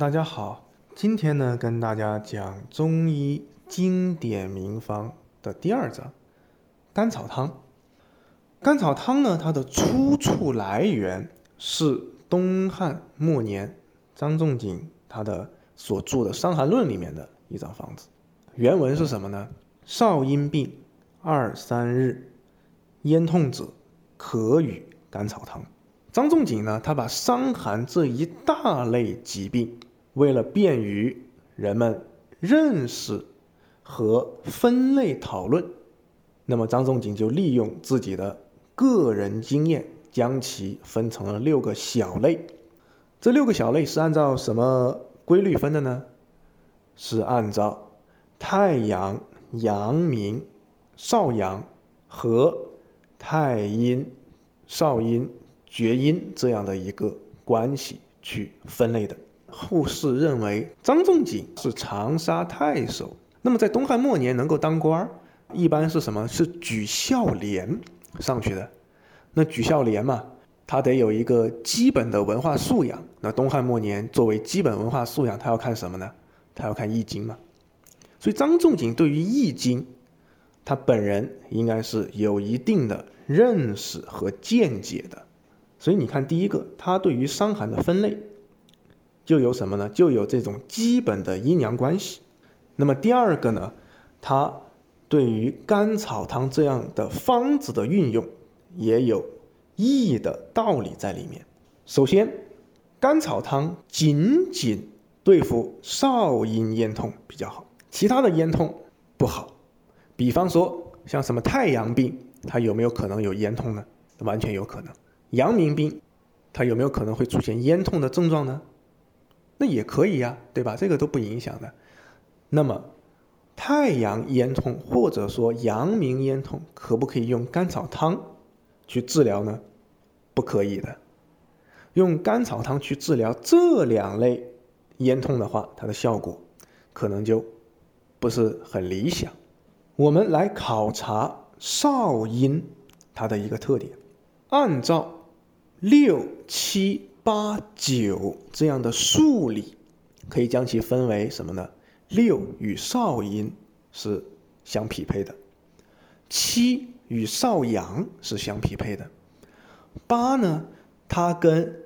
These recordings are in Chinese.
大家好，今天呢跟大家讲中医经典名方的第二章甘草汤。甘草汤呢，它的出处来源是东汉末年张仲景他的所著的《伤寒论》里面的一张方子。原文是什么呢？少阴病二三日，咽痛者，可与甘草汤。张仲景呢，他把伤寒这一大类疾病。为了便于人们认识和分类讨论，那么张仲景就利用自己的个人经验，将其分成了六个小类。这六个小类是按照什么规律分的呢？是按照太阳、阳明、少阳和太阴、少阴、厥阴这样的一个关系去分类的。后世认为张仲景是长沙太守，那么在东汉末年能够当官，一般是什么？是举孝廉上去的。那举孝廉嘛，他得有一个基本的文化素养。那东汉末年作为基本文化素养，他要看什么呢？他要看《易经》嘛。所以张仲景对于《易经》，他本人应该是有一定的认识和见解的。所以你看，第一个，他对于伤寒的分类。就有什么呢？就有这种基本的阴阳关系。那么第二个呢，它对于甘草汤这样的方子的运用，也有意义的道理在里面。首先，甘草汤仅仅对付少阴咽痛比较好，其他的咽痛不好。比方说，像什么太阳病，它有没有可能有咽痛呢？完全有可能。阳明病，它有没有可能会出现咽痛的症状呢？那也可以呀，对吧？这个都不影响的。那么，太阳咽痛或者说阳明咽痛，可不可以用甘草汤去治疗呢？不可以的。用甘草汤去治疗这两类咽痛的话，它的效果可能就不是很理想。我们来考察少阴它的一个特点，按照六七。八九这样的数理，可以将其分为什么呢？六与少阴是相匹配的，七与少阳是相匹配的，八呢，它跟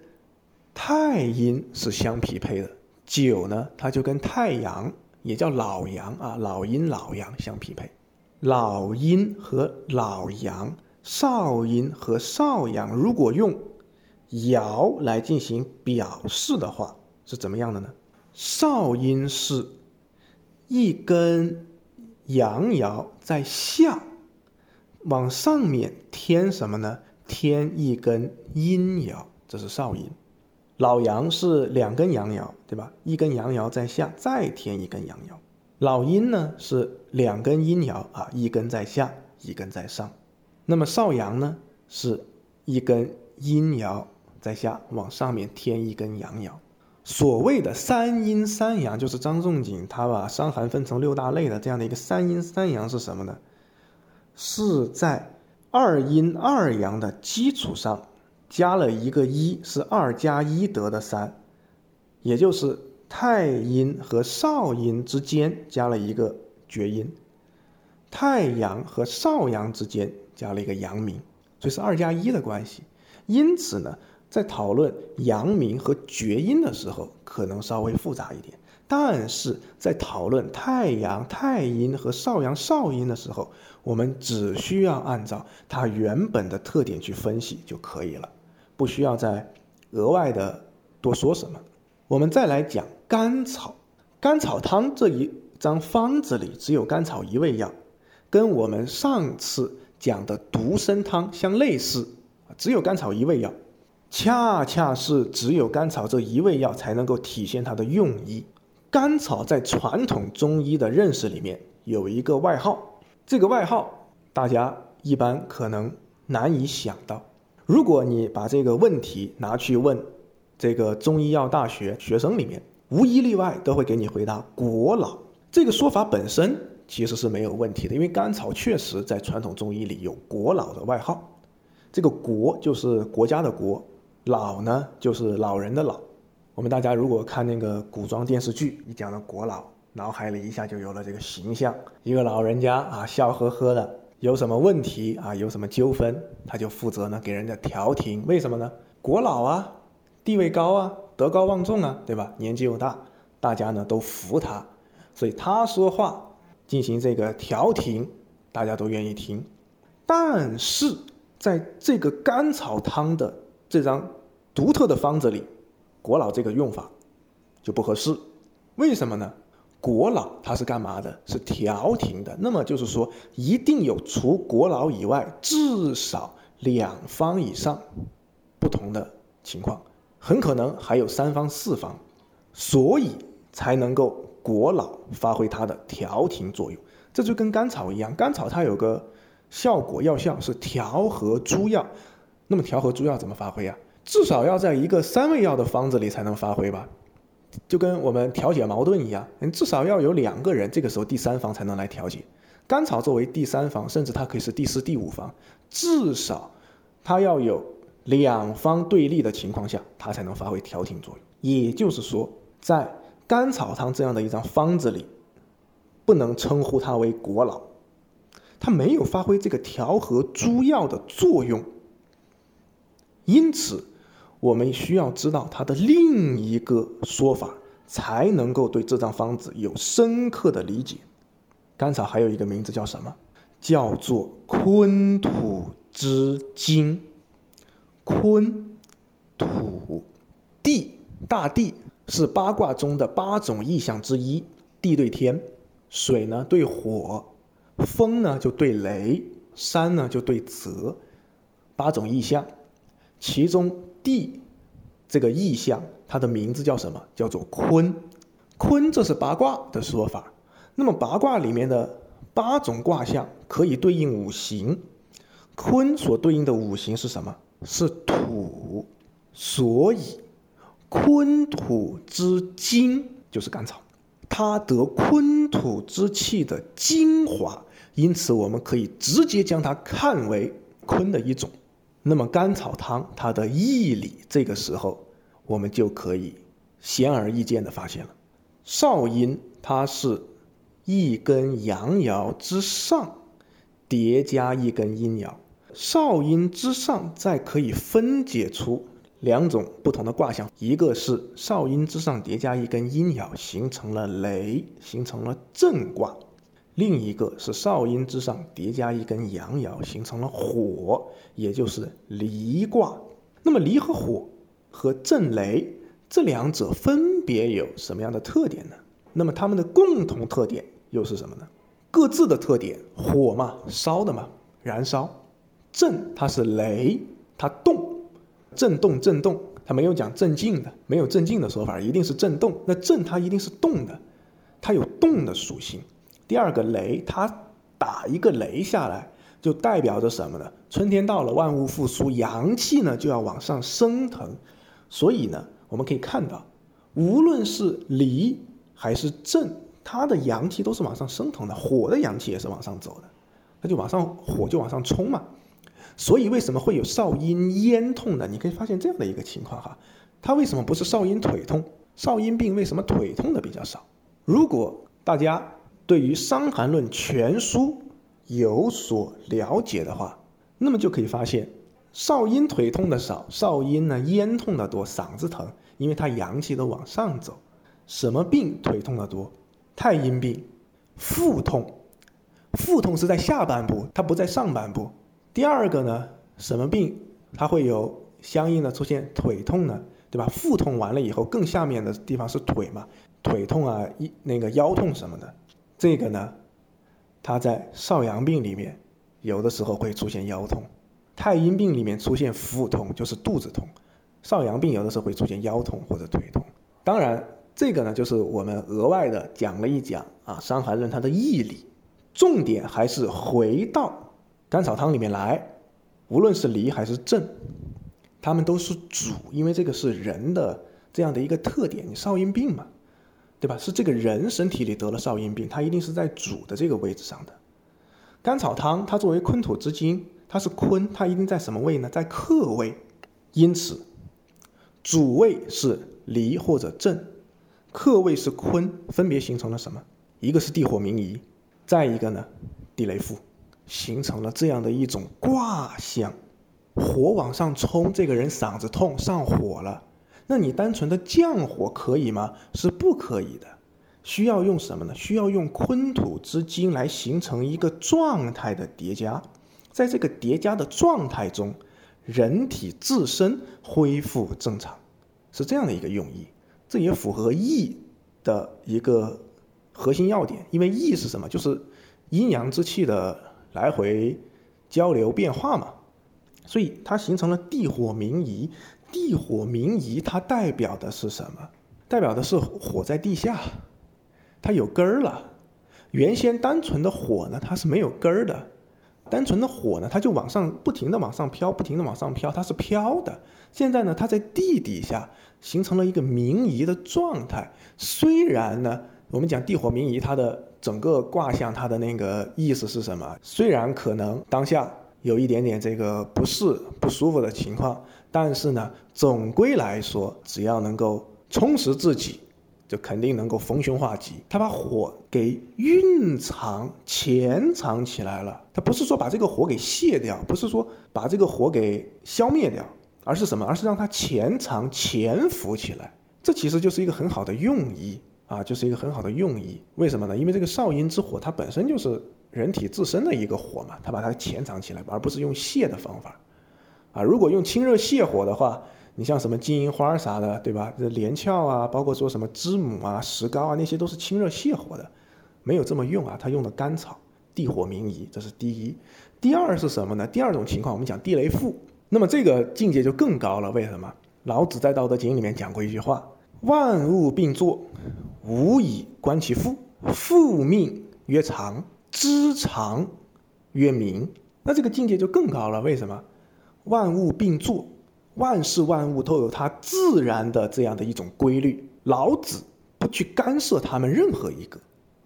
太阴是相匹配的，九呢，它就跟太阳也叫老阳啊，老阴老阳相匹配，老阴和老阳，少阴和少阳，如果用。爻来进行表示的话是怎么样的呢？少阴是一根阳爻在下，往上面添什么呢？添一根阴爻，这是少阴。老阳是两根阳爻，对吧？一根阳爻在下，再添一根阳爻。老阴呢是两根阴爻啊，一根在下，一根在上。那么少阳呢是一根阴爻。在下往上面添一根阳爻，所谓的三阴三阳，就是张仲景他把伤寒分成六大类的这样的一个三阴三阳是什么呢？是在二阴二阳的基础上加了一个一，是二加一得的三，也就是太阴和少阴之间加了一个厥阴，太阳和少阳之间加了一个阳明，所以是二加一的关系。因此呢。在讨论阳明和厥阴的时候，可能稍微复杂一点；但是在讨论太阳、太阴和少阳、少阴的时候，我们只需要按照它原本的特点去分析就可以了，不需要再额外的多说什么。我们再来讲甘草，甘草汤这一张方子里只有甘草一味药，跟我们上次讲的独参汤相类似，只有甘草一味药。恰恰是只有甘草这一味药才能够体现它的用意。甘草在传统中医的认识里面有一个外号，这个外号大家一般可能难以想到。如果你把这个问题拿去问这个中医药大学学生里面，无一例外都会给你回答“国老”这个说法本身其实是没有问题的，因为甘草确实在传统中医里有“国老”的外号。这个“国”就是国家的“国”。老呢，就是老人的老，我们大家如果看那个古装电视剧，一讲到国老，脑海里一下就有了这个形象：一个老人家啊，笑呵呵的，有什么问题啊，有什么纠纷，他就负责呢给人家调停。为什么呢？国老啊，地位高啊，德高望重啊，对吧？年纪又大，大家呢都服他，所以他说话进行这个调停，大家都愿意听。但是在这个甘草汤的这张独特的方子里，国老这个用法就不合适。为什么呢？国老它是干嘛的？是调停的。那么就是说，一定有除国老以外至少两方以上不同的情况，很可能还有三方、四方，所以才能够国老发挥它的调停作用。这就跟甘草一样，甘草它有个。效果药效是调和诸药，那么调和诸药怎么发挥啊？至少要在一个三味药的方子里才能发挥吧？就跟我们调解矛盾一样，你至少要有两个人，这个时候第三方才能来调解。甘草作为第三方，甚至它可以是第四、第五方，至少它要有两方对立的情况下，它才能发挥调停作用。也就是说，在甘草汤这样的一张方子里，不能称呼它为国老。它没有发挥这个调和诸药的作用，因此我们需要知道它的另一个说法，才能够对这张方子有深刻的理解。甘草还有一个名字叫什么？叫做坤土之精。坤土地，大地是八卦中的八种意象之一。地对天，水呢对火。风呢就对雷，山呢就对泽，八种意象，其中地这个意象，它的名字叫什么？叫做坤。坤这是八卦的说法。那么八卦里面的八种卦象可以对应五行，坤所对应的五行是什么？是土。所以坤土之精就是甘草。它得坤土之气的精华，因此我们可以直接将它看为坤的一种。那么甘草汤它的义理，这个时候我们就可以显而易见的发现了。少阴它是一根阳爻之上叠加一根阴爻，少阴之上再可以分解出。两种不同的卦象，一个是少阴之上叠加一根阴爻，形成了雷，形成了震卦；另一个是少阴之上叠加一根阳爻，形成了火，也就是离卦。那么离和火和震雷这两者分别有什么样的特点呢？那么它们的共同特点又是什么呢？各自的特点，火嘛，烧的嘛，燃烧；震它是雷，它动。震动，震动，它没有讲镇静的，没有镇静的说法，一定是震动。那震它一定是动的，它有动的属性。第二个雷，它打一个雷下来，就代表着什么呢？春天到了，万物复苏，阳气呢就要往上升腾。所以呢，我们可以看到，无论是离还是震，它的阳气都是往上升腾的。火的阳气也是往上走的，它就往上，火就往上冲嘛。所以为什么会有少阴咽痛呢？你可以发现这样的一个情况哈，它为什么不是少阴腿痛？少阴病为什么腿痛的比较少？如果大家对于《伤寒论全书》有所了解的话，那么就可以发现，少阴腿痛的少，少阴呢咽痛的多，嗓子疼，因为他阳气都往上走。什么病腿痛的多？太阴病，腹痛，腹痛是在下半部，它不在上半部。第二个呢，什么病它会有相应的出现腿痛呢？对吧？腹痛完了以后，更下面的地方是腿嘛，腿痛啊，一那个腰痛什么的，这个呢，它在少阳病里面有的时候会出现腰痛，太阴病里面出现腹痛就是肚子痛，少阳病有的时候会出现腰痛或者腿痛。当然，这个呢就是我们额外的讲了一讲啊，《伤寒论》它的义理，重点还是回到。甘草汤里面来，无论是离还是正，他们都是主，因为这个是人的这样的一个特点。你少阴病嘛，对吧？是这个人身体里得了少阴病，他一定是在主的这个位置上的。甘草汤它作为坤土之精，它是坤，它一定在什么位呢？在克位，因此主位是离或者震，克位是坤，分别形成了什么？一个是地火明夷，再一个呢，地雷复，形成了这样的一种卦象。火往上冲，这个人嗓子痛，上火了。那你单纯的降火可以吗？是不可以的，需要用什么呢？需要用坤土之精来形成一个状态的叠加，在这个叠加的状态中，人体自身恢复正常。是这样的一个用意，这也符合易的一个核心要点。因为易是什么？就是阴阳之气的来回交流变化嘛。所以它形成了地火明夷。地火明夷，它代表的是什么？代表的是火在地下，它有根儿了。原先单纯的火呢，它是没有根儿的。单纯的火呢，它就往上不停的往上飘，不停的往上飘，它是飘的。现在呢，它在地底下形成了一个明夷的状态。虽然呢，我们讲地火明夷，它的整个卦象，它的那个意思是什么？虽然可能当下有一点点这个不适、不舒服的情况，但是呢，总归来说，只要能够充实自己。就肯定能够逢凶化吉，他把火给蕴藏、潜藏起来了。他不是说把这个火给卸掉，不是说把这个火给消灭掉，而是什么？而是让它潜藏、潜伏起来。这其实就是一个很好的用意啊，就是一个很好的用意。为什么呢？因为这个少阴之火，它本身就是人体自身的一个火嘛，它把它潜藏起来，而不是用泄的方法啊。如果用清热泻火的话，你像什么金银花啥的，对吧？这连翘啊，包括说什么知母啊、石膏啊，那些都是清热泻火的，没有这么用啊。他用的甘草，地火明夷，这是第一。第二是什么呢？第二种情况，我们讲地雷赋，那么这个境界就更高了。为什么？老子在《道德经》里面讲过一句话：“万物并作，无以观其复。复命曰长，知常曰明。”那这个境界就更高了。为什么？万物并作。万事万物都有它自然的这样的一种规律，老子不去干涉他们任何一个，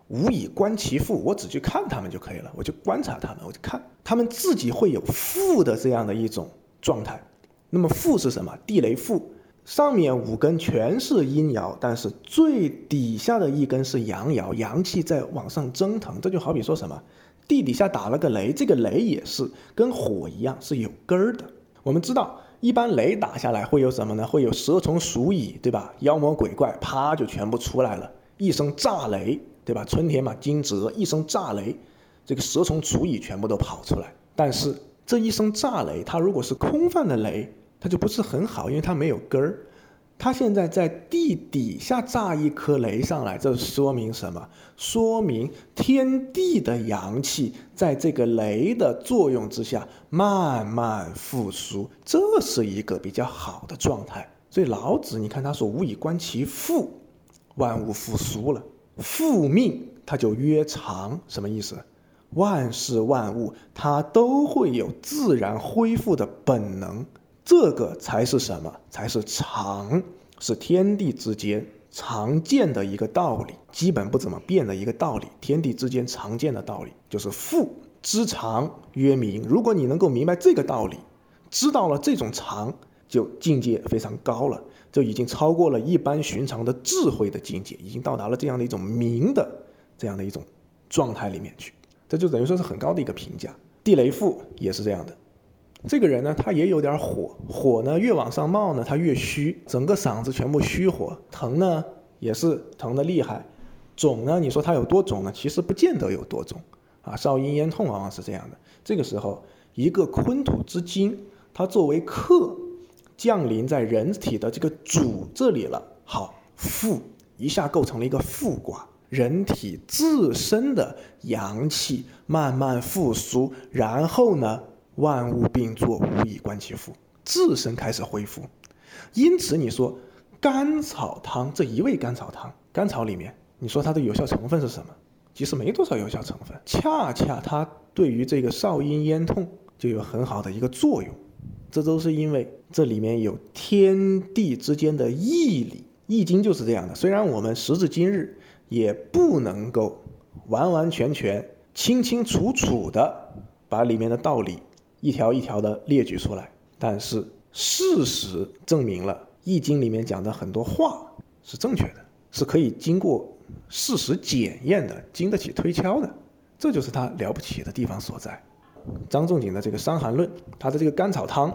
无以观其复，我只去看他们就可以了，我就观察他们，我就看他们自己会有复的这样的一种状态。那么复是什么？地雷复，上面五根全是阴爻，但是最底下的一根是阳爻，阳气在往上蒸腾。这就好比说什么，地底下打了个雷，这个雷也是跟火一样是有根儿的。我们知道。一般雷打下来会有什么呢？会有蛇虫鼠蚁，对吧？妖魔鬼怪啪就全部出来了，一声炸雷，对吧？春天嘛，惊蛰，一声炸雷，这个蛇虫鼠蚁全部都跑出来。但是这一声炸雷，它如果是空泛的雷，它就不是很好，因为它没有根儿。他现在在地底下炸一颗雷上来，这说明什么？说明天地的阳气在这个雷的作用之下慢慢复苏，这是一个比较好的状态。所以老子，你看他说“无以观其复”，万物复苏了，复命他就约长，什么意思？万事万物它都会有自然恢复的本能。这个才是什么？才是常，是天地之间常见的一个道理，基本不怎么变的一个道理。天地之间常见的道理就是富知常曰明。如果你能够明白这个道理，知道了这种常，就境界非常高了，就已经超过了一般寻常的智慧的境界，已经到达了这样的一种明的这样的一种状态里面去。这就等于说是很高的一个评价。地雷赋也是这样的。这个人呢，他也有点火，火呢越往上冒呢，他越虚，整个嗓子全部虚火，疼呢也是疼的厉害，肿呢，你说他有多肿呢？其实不见得有多肿，啊，少阴咽痛往往是这样的。这个时候，一个坤土之精，它作为克，降临在人体的这个主这里了，好，复一下构成了一个复卦，人体自身的阳气慢慢复苏，然后呢？万物并作，无以观其复，自身开始恢复。因此，你说甘草汤这一味甘草汤，甘草里面，你说它的有效成分是什么？其实没多少有效成分，恰恰它对于这个少阴咽痛就有很好的一个作用。这都是因为这里面有天地之间的义理，《易经》就是这样的。虽然我们时至今日也不能够完完全全、清清楚楚的把里面的道理。一条一条的列举出来，但是事实证明了，《易经》里面讲的很多话是正确的，是可以经过事实检验的，经得起推敲的，这就是他了不起的地方所在。张仲景的这个《伤寒论》，他的这个甘草汤，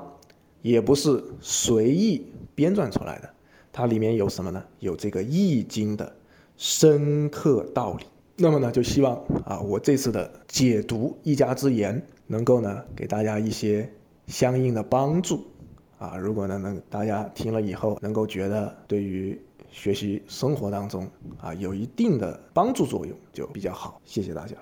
也不是随意编撰出来的，它里面有什么呢？有这个《易经》的深刻道理。那么呢，就希望啊，我这次的解读一家之言，能够呢给大家一些相应的帮助啊。如果呢能大家听了以后，能够觉得对于学习生活当中啊有一定的帮助作用，就比较好。谢谢大家。